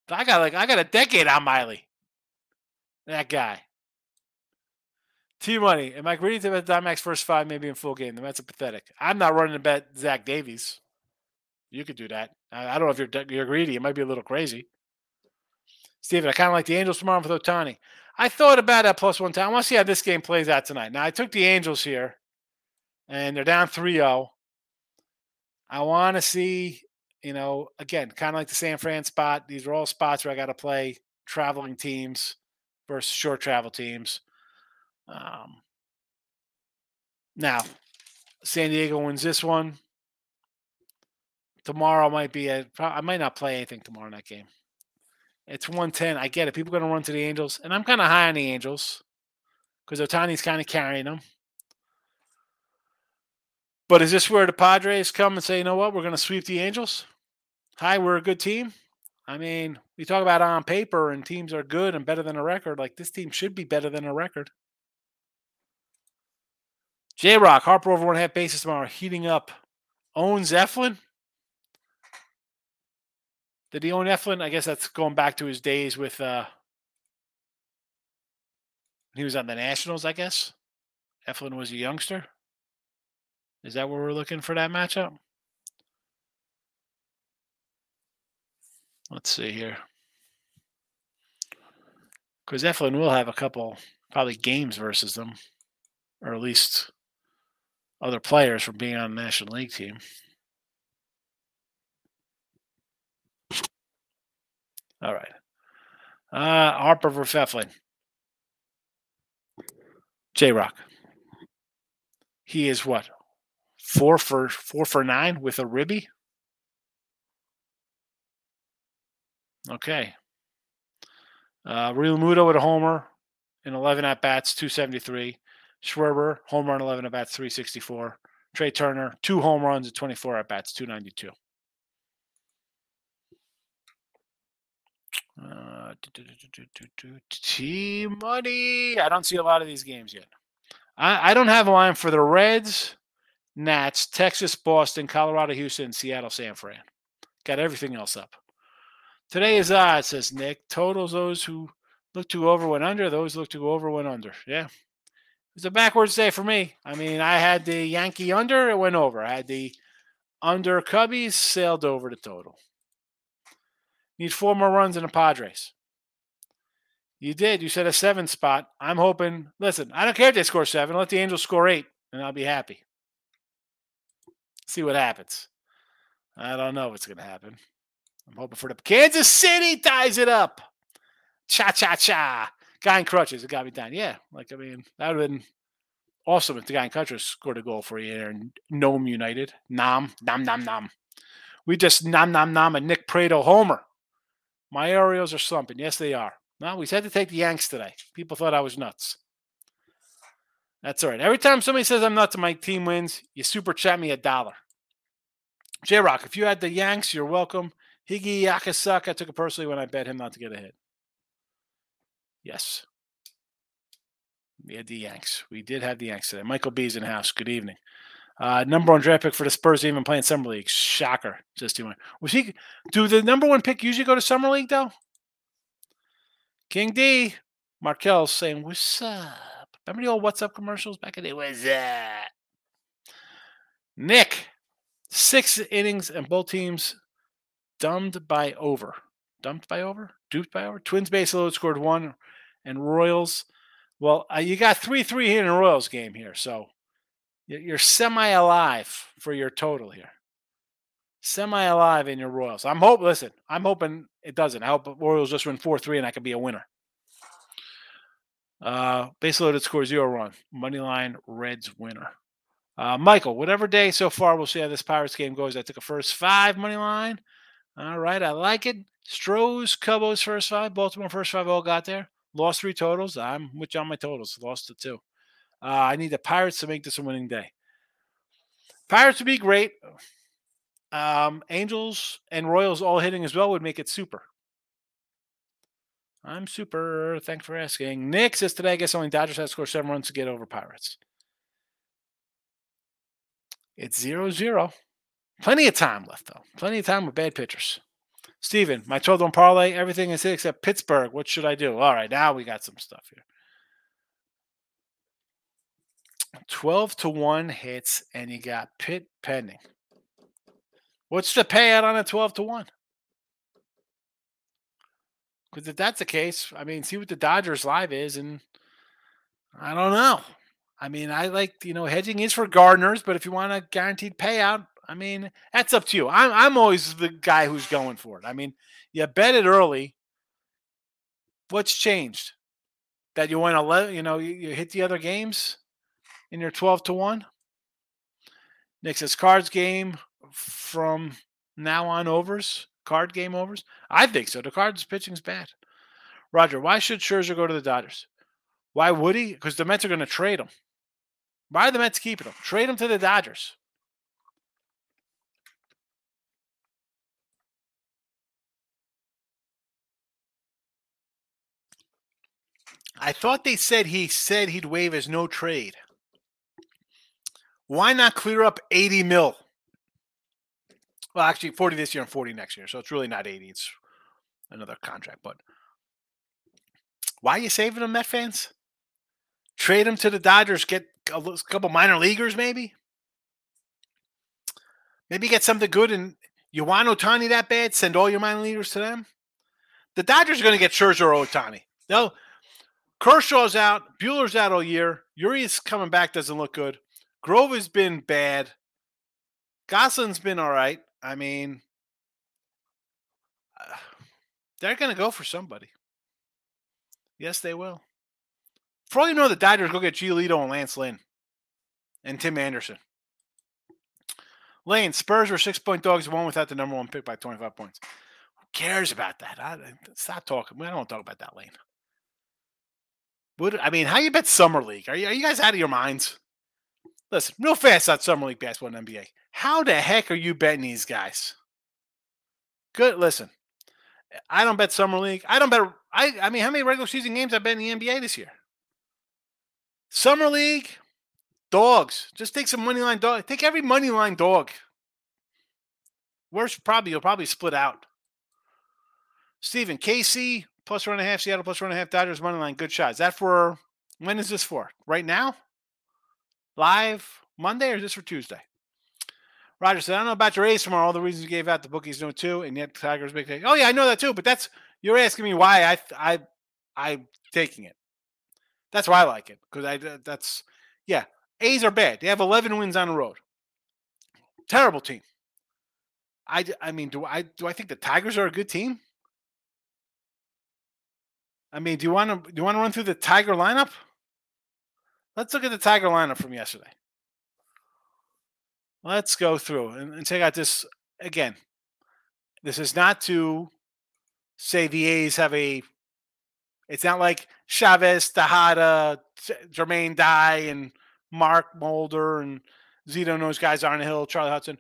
I got like I got a decade on Miley. That guy. T Money. Am I greedy to bet Diamondbacks first five maybe in full game? The Mets are pathetic. I'm not running to bet Zach Davies. You could do that. I don't know if you're you're greedy. It might be a little crazy. Steven, I kind of like the Angels tomorrow with Ohtani. I thought about that plus one time. I want to see how this game plays out tonight. Now I took the Angels here, and they're down 3-0. I want to see, you know, again, kind of like the San Fran spot. These are all spots where I got to play traveling teams versus short travel teams. Um, now, San Diego wins this one. Tomorrow might be a. I might not play anything tomorrow in that game. It's 110. I get it. People are going to run to the Angels, and I'm kind of high on the Angels because Ohtani's kind of carrying them. But is this where the Padres come and say, you know what, we're going to sweep the Angels? Hi, we're a good team. I mean, we talk about on paper and teams are good and better than a record. Like this team should be better than a record. J Rock, Harper over one half bases tomorrow, heating up. Owns Eflin. Did he own Eflin? I guess that's going back to his days with uh he was on the Nationals, I guess. Eflin was a youngster. Is that where we're looking for that matchup? Let's see here. Because Eflin will have a couple probably games versus them, or at least other players from being on the National League team. All right. Uh, Harper for Eflin. J Rock. He is what? Four for four for nine with a ribby. Okay. Uh, Realmuto with a homer in 11 at bats, 273. Schwarber, home run 11 at bats, 364. Trey Turner, two home runs at 24 at bats, 292. Uh, T money. I don't see a lot of these games yet. I, I don't have a line for the Reds, Nats, Texas, Boston, Colorado, Houston, Seattle, San Fran. Got everything else up. Today is odd, says Nick. Totals those who look to over went under, those look to go over went under. Yeah. It's a backwards day for me. I mean, I had the Yankee under, it went over. I had the under Cubbies, sailed over the total. Need four more runs in the Padres. You did. You said a seven spot. I'm hoping. Listen, I don't care if they score seven. Let the Angels score eight, and I'll be happy. See what happens. I don't know what's going to happen. I'm hoping for the Kansas City ties it up. Cha cha cha. Guy in crutches. It got me down. Yeah. Like, I mean, that would have been awesome if the guy in crutches scored a goal for you in Nome United. Nom, nom, nom, nom. We just nom, nom, nom a Nick Pratto homer. My Orioles are slumping. Yes, they are. No, we had to take the Yanks today. People thought I was nuts. That's all right. Every time somebody says I'm nuts and my team wins, you super chat me a dollar. J Rock, if you had the Yanks, you're welcome. Higgy Yakasuck, I took it personally when I bet him not to get a hit. Yes. We had the Yanks. We did have the Yanks today. Michael B's in house. Good evening. Uh, number one draft pick for the Spurs, even playing summer league. Shocker. Just doing. Was he? Do the number one pick usually go to summer league though? King D, Markel saying, "What's up?" Remember the old "What's up" commercials back in the day? What's that? Nick, six innings and both teams dumbed by over. Dumped by over? Duped by over? Twins base load scored one, and Royals. Well, uh, you got 3 3 here in a Royals game here. So you're semi alive for your total here. Semi alive in your Royals. I'm hope. Listen, I'm hoping it doesn't. I hope Royals just win 4 3 and I could be a winner. Uh, base loaded score zero run. Money line Reds winner. Uh, Michael, whatever day so far, we'll see how this Pirates game goes. I took a first five money line. All right, I like it. Stros, Cubos first five, Baltimore first five all got there. Lost three totals. I'm with you on my totals. Lost the two. Uh, I need the Pirates to make this a winning day. Pirates would be great. Um, Angels and Royals all hitting as well would make it super. I'm super. Thanks for asking. Nick says today, I guess only Dodgers have score seven runs to get over Pirates. It's 0 0. Plenty of time left, though. Plenty of time with bad pitchers. Steven, my 12 on parlay, everything is hit except Pittsburgh. What should I do? All right, now we got some stuff here. 12 to 1 hits, and you got Pitt pending. What's the payout on a 12 to 1? Because if that's the case, I mean, see what the Dodgers live is, and I don't know. I mean, I like you know hedging is for gardeners, but if you want a guaranteed payout, I mean that's up to you. I'm I'm always the guy who's going for it. I mean, you bet it early. What's changed? That you to let you know you, you hit the other games in your twelve to one. Nick says cards game from now on overs card game overs. I think so. The cards pitching's bad. Roger, why should Scherzer go to the Dodgers? Why would he? Because the Mets are going to trade him. Why are the Mets keeping him? Trade him to the Dodgers. I thought they said he said he'd waive his no trade. Why not clear up 80 mil? Well, actually, 40 this year and 40 next year. So it's really not 80. It's another contract. But why are you saving them, Met fans? Trade them to the Dodgers, get a couple minor leaguers, maybe. Maybe get something good. And you want Ohtani that bad? Send all your minor leaguers to them. The Dodgers are going to get Scherzer or Ohtani. They'll Kershaw's out, Buehler's out all year. Urias coming back doesn't look good. Grove has been bad. Gonsolin's been all right. I mean, uh, they're going to go for somebody. Yes, they will. For all you know, the Dodgers go get Giolito and Lance Lynn and Tim Anderson. Lane, Spurs were six point dogs, one without the number one pick by 25 points. Who cares about that? I, stop talking. I don't want to talk about that, Lane. I mean, how you bet Summer League? Are you, are you guys out of your minds? Listen, real fast on Summer League basketball and NBA. How the heck are you betting these guys? Good. Listen, I don't bet Summer League. I don't bet. I, I mean, how many regular season games I bet in the NBA this year? Summer League, dogs. Just take some money line dog. Take every money line dog. Worst, probably you'll probably split out. Stephen KC plus one and a half, Seattle plus one and a half, Dodgers money line. Good shot. Is that for when is this for? Right now? Live Monday or is this for Tuesday? Roger said, I don't know about your A's tomorrow. All the reasons you gave out, the bookies know too, and yet Tigers big take. Oh yeah, I know that too. But that's you're asking me why I I I'm taking it. That's why I like it because I uh, that's yeah. A's are bad. They have 11 wins on the road. Terrible team. I I mean, do I do I think the Tigers are a good team? I mean, do you want to do you want to run through the Tiger lineup? Let's look at the Tiger lineup from yesterday. Let's go through and, and check out this again. This is not to say the A's have a. It's not like Chavez, Tejada, Jermaine Dye, and Mark Mulder and Zito those guys on the hill, Charlie Hudson.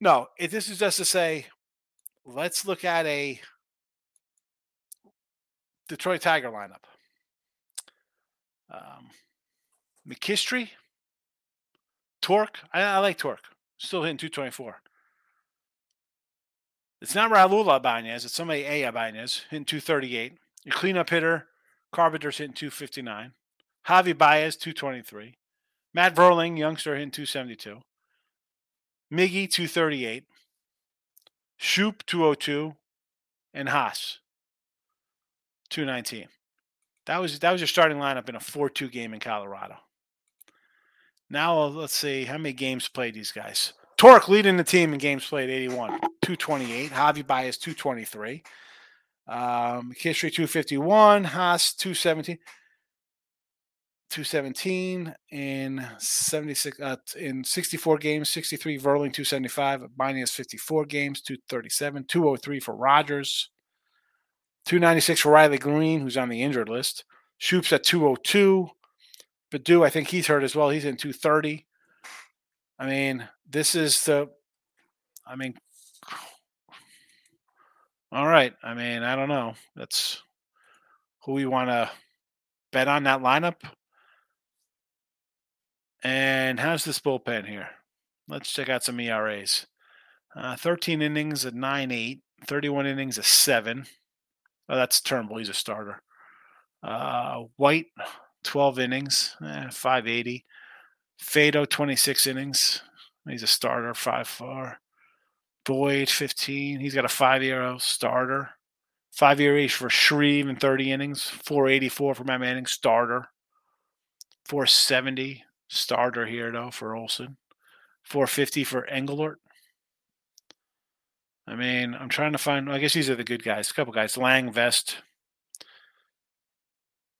No, this is just to say, let's look at a Detroit Tiger lineup. Um, McKinstry, Tork, I, I like Tork. Still hitting 224. It's not Raul Ibanez. It's somebody A Ibanez hitting 238. Your cleanup hitter, Carpenter's hitting 259. Javi Baez, 223. Matt Vierling, youngster, hitting 272. Miggy, 238. Schoop 202, and Haase 219. That was that was your starting lineup in a 4-2 game in Colorado. Now let's see how many games played these guys. Tork leading the team in games played 81, 228. Javi Baez 223. Um, History 251. Haase 217. 217 in 76 uh, in 64 games 63 Vierling 275 Binding has 54 games 237 203 for Rogers 296 for Riley Greene who's on the injured list. Schoop's at 202 Baddoo I think he's hurt as well. He's in 230 I mean this is the I mean all right. I mean I don't know. That's who we want to bet on that lineup. And how's this bullpen here? Let's check out some ERAs. Uh, 13 innings at 9 8, 31 innings at 7. Oh, that's Turnbull. He's a starter. Uh, White, 12 innings, eh, 580. Faedo, 26 innings. He's a starter, 5 4. Boyd, 15. He's got a 5 year starter. 5 year age for Shreve in 30 innings. 484 for Matt Manning, starter. 470 starter here though for Olson. 450 for Englert. I mean, I'm trying to find. I guess these are the good guys. A couple guys. Lang, Vest.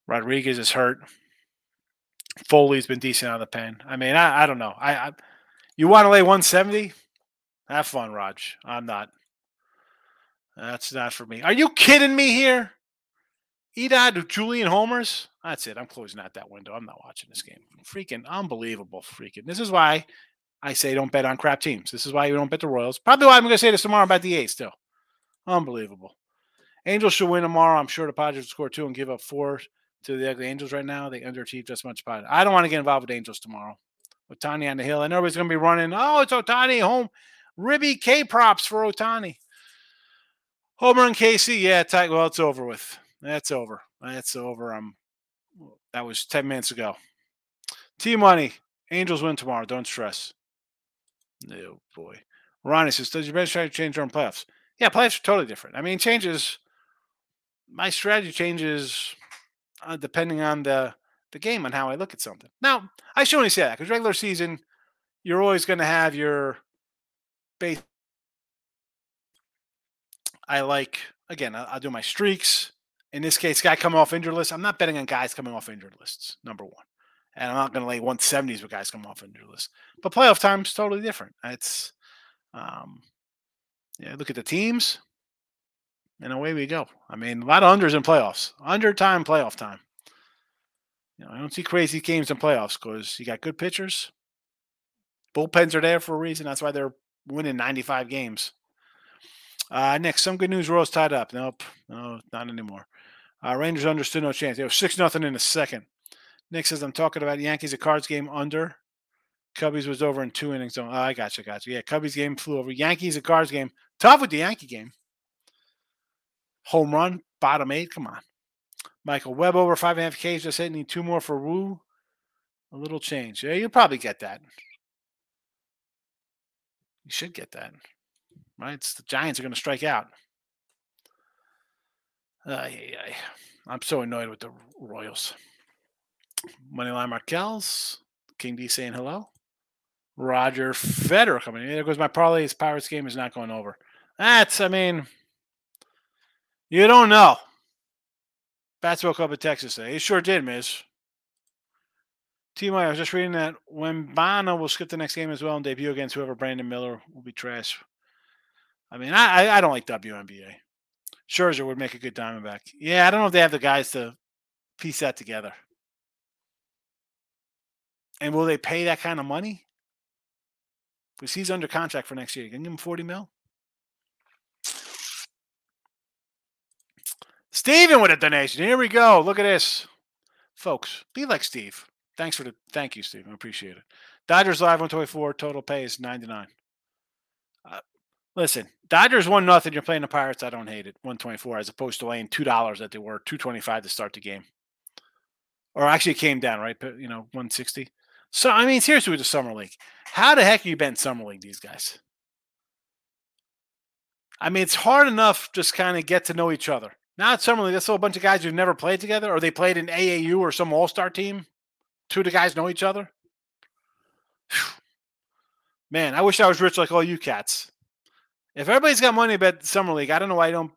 Rodriguez is hurt. Foley's been decent out of the pen. I mean, I, I don't know. I, I you want to lay 170? Have fun, Raj. I'm not. That's not for me. Are you kidding me here? Edouard Julien Homers. That's it. I'm closing out that window. I'm not watching this game. Freaking unbelievable. Freaking. This is why I say don't bet on crap teams. This is why you don't bet the Royals. Probably why I'm going to say this tomorrow about the A's, still. Unbelievable. Angels should win tomorrow. I'm sure the Padres will score two and give up four to the ugly Angels right now. They underachieved just much. Padres. I don't want to get involved with Angels tomorrow. Ohtani on the hill. And everybody's going to be running. Oh, it's Ohtani home. Ribby K props for Ohtani. Homer and Casey. Yeah, tight. Well, it's over with. That's over. That's over. I'm that was 10 minutes ago. T Money. Angels win tomorrow. Don't stress. No, boy. Ronnie says, Does your best strategy change during playoffs? Yeah, playoffs are totally different. I mean, changes. My strategy changes uh, depending on the, the game and how I look at something. Now, I should only say that because regular season, you're always going to have your base. I like, again, I'll, I'll do my streaks in this case, guy coming off injured list. I'm not betting on guys coming off injured lists. Number one, and I'm not going to lay 170s with guys coming off injured lists. But playoff time is totally different. It's, um, yeah. Look at the teams, and away we go. I mean, a lot of unders in playoffs. Under time, playoff time. You know, I don't see crazy games in playoffs because you got good pitchers. Bullpens are there for a reason. That's why they're winning 95 games. Uh, next, some good news. Royals tied up. Nope, no, not anymore. Uh, Rangers understood no chance. They were six nothing in the second. Nick says I'm talking about Yankees a Cards game under. Cubbies was over in two innings. Oh, I got you, got you. Yeah, Cubbies game flew over. Yankees a Cards game. Tough with the Yankee game. Home run, bottom eight. Come on. Michael Webb over five and a half Ks. Just hitting. Need two more for Woo. A little change. Yeah, you'll probably get that. You should get that. Right? It's the Giants are going to strike out. Uh, I'm so annoyed with the Royals. Moneyline Markells, King D saying hello. Roger Federer coming in. There goes my parlay. His Pirates game is not going over. That's, I mean, you don't know. Bats woke up in Texas. He sure did, Miz. I was just reading that Wembanyama will skip the next game as well and debut against whoever Brandon Miller will be trash. I mean, I I don't like WNBA. Scherzer would make a good Diamondback. Yeah, I don't know if they have the guys to piece that together. And will they pay that kind of money? Because he's under contract for next year. You can give him 40 mil? Steven with a donation. Here we go. Look at this. Folks, be like Steve. Thanks for the thank you, Steve. I appreciate it. Dodgers live 124. Total pay is 99. Uh, Listen, Dodgers one nothing. You're playing the Pirates. I don't hate it. One twenty four as opposed to laying two dollars that they were two twenty five to start the game, or actually it came down right. You know, one sixty. So I mean, seriously, with the summer league, how the heck are you betting summer league? These guys. I mean, it's hard enough just kind of get to know each other. Now it's summer league. That's a bunch of guys who've never played together, or they played in AAU or some All Star team. Two of the guys know each other. [sighs] Man, I wish I was rich like all you cats. If everybody's got money bet summer league, I don't know why you don't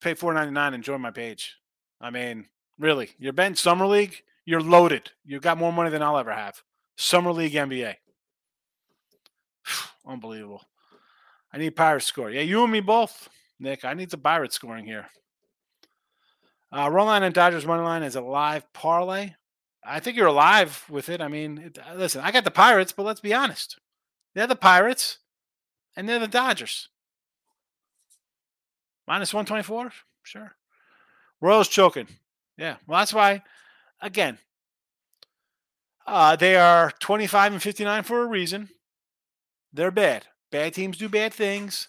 pay four ninety nine and join my page. I mean, really, you're betting summer league, you're loaded. You've got more money than I'll ever have. Summer league NBA. [sighs] Unbelievable. I need Pirates score. Yeah, you and me both, Nick. I need the Pirates scoring here. Uh, run line and Dodgers money line is a live parlay. I think you're alive with it. I mean, it, uh, listen, I got the Pirates, but let's be honest. They're the Pirates, and they're the Dodgers. Minus 124? Sure. Royals choking. Yeah. Well, that's why, again, uh, they are 25 and 59 for a reason. They're bad. Bad teams do bad things.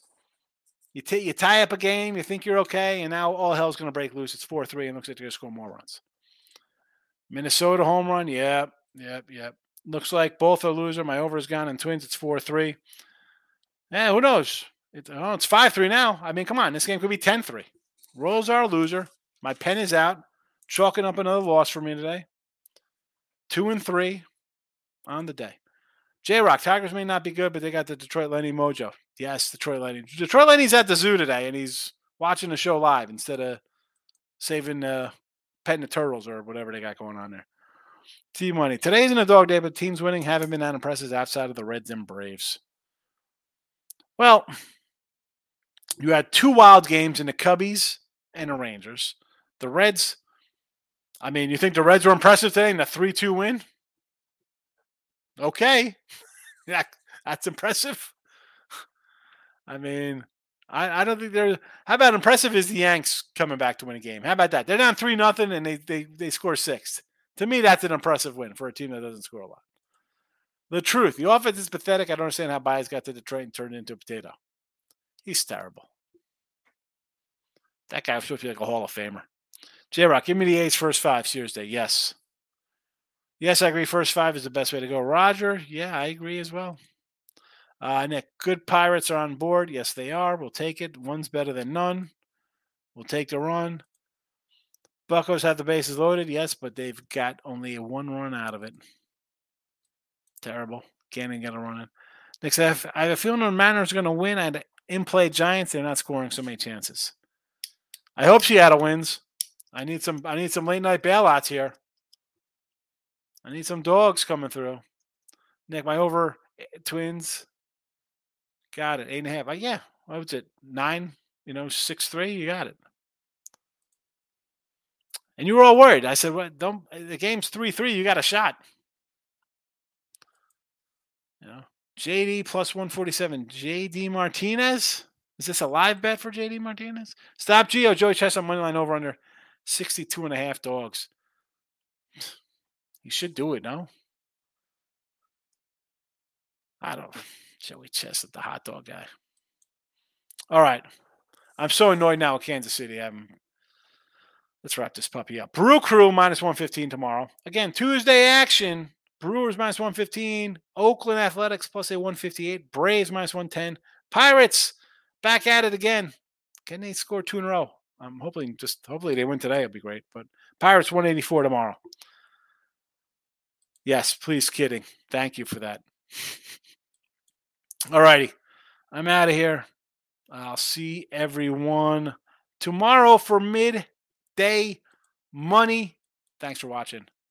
You, t- you tie up a game, you think you're okay, and now all hell's going to break loose. It's 4 3 and looks like they're going to score more runs. Minnesota home run. Yep, yep, yep. Looks like both are loser. My over is gone in Twins. It's 4 3. Yeah, who knows? It's, oh, it's 5 3 now. I mean, come on. This game could be 10 3. Royals are a loser. My pen is out. Chalking up another loss for me today. Two and three on the day. J Rock, Tigers may not be good, but they got the Detroit Lenny mojo. Yes, Detroit Lenny. Detroit Lenny's at the zoo today, and he's watching the show live instead of saving uh, petting the turtles or whatever they got going on there. Team money. Today isn't a dog day, but teams winning haven't been that impressive outside of the Reds and Braves. Well, you had two wild games in the Cubbies and the Rangers. The Reds, I mean, you think the Reds were impressive today in a 3 2 win? Okay. [laughs] that, that's impressive. I mean, I, I don't think they're. How about impressive is the Yanks coming back to win a game? How about that? They're down 3 nothing and they, they, they score six. To me, that's an impressive win for a team that doesn't score a lot. The truth, the offense is pathetic. I don't understand how Baez got to Detroit and turned into a potato. He's terrible. That guy was supposed to be like a Hall of Famer. J Rock, give me the A's first five, Series Yes. Yes, I agree. First five is the best way to go. Roger, yeah, I agree as well. Uh, Nick, good Pirates are on board. Yes, they are. We'll take it. One's better than none. We'll take the run. Buckos have the bases loaded. Yes, but they've got only one run out of it. Terrible. Even get a run in. Nick said, I have a feeling the Mariners are going to win. And in play Giants, they're not scoring so many chances. I hope Seattle wins. I need some. I need some late night bailouts here. I need some dogs coming through. Nick, my over eh, Twins. Got it. Eight and a half. Uh, yeah. What was it? Nine. You know, six three. You got it. And you were all worried. I said, "Well, don't. Eh, the game's three three. You got a shot." You know, JD plus one forty seven. JD Martinez. Is this a live bet for JD Martinez? Stop Geo. Joey Chestnut money line over under 62 and a half dogs. You should do it, no? I don't. Joey Chestnut the hot dog guy. All right. I'm so annoyed now with Kansas City. I'm. Let's wrap this puppy up. Brew Crew minus 115 tomorrow. Again, Tuesday action. Brewers minus 115. Oakland Athletics plus a 158. Braves minus 110. Pirates back at it again. Can they score two in a row? I'm hoping just hopefully they win today. It'll be great. But Pirates 184 tomorrow. Yes, please kidding. Thank you for that. [laughs] All righty. I'm out of here. I'll see everyone tomorrow for midday money. Thanks for watching.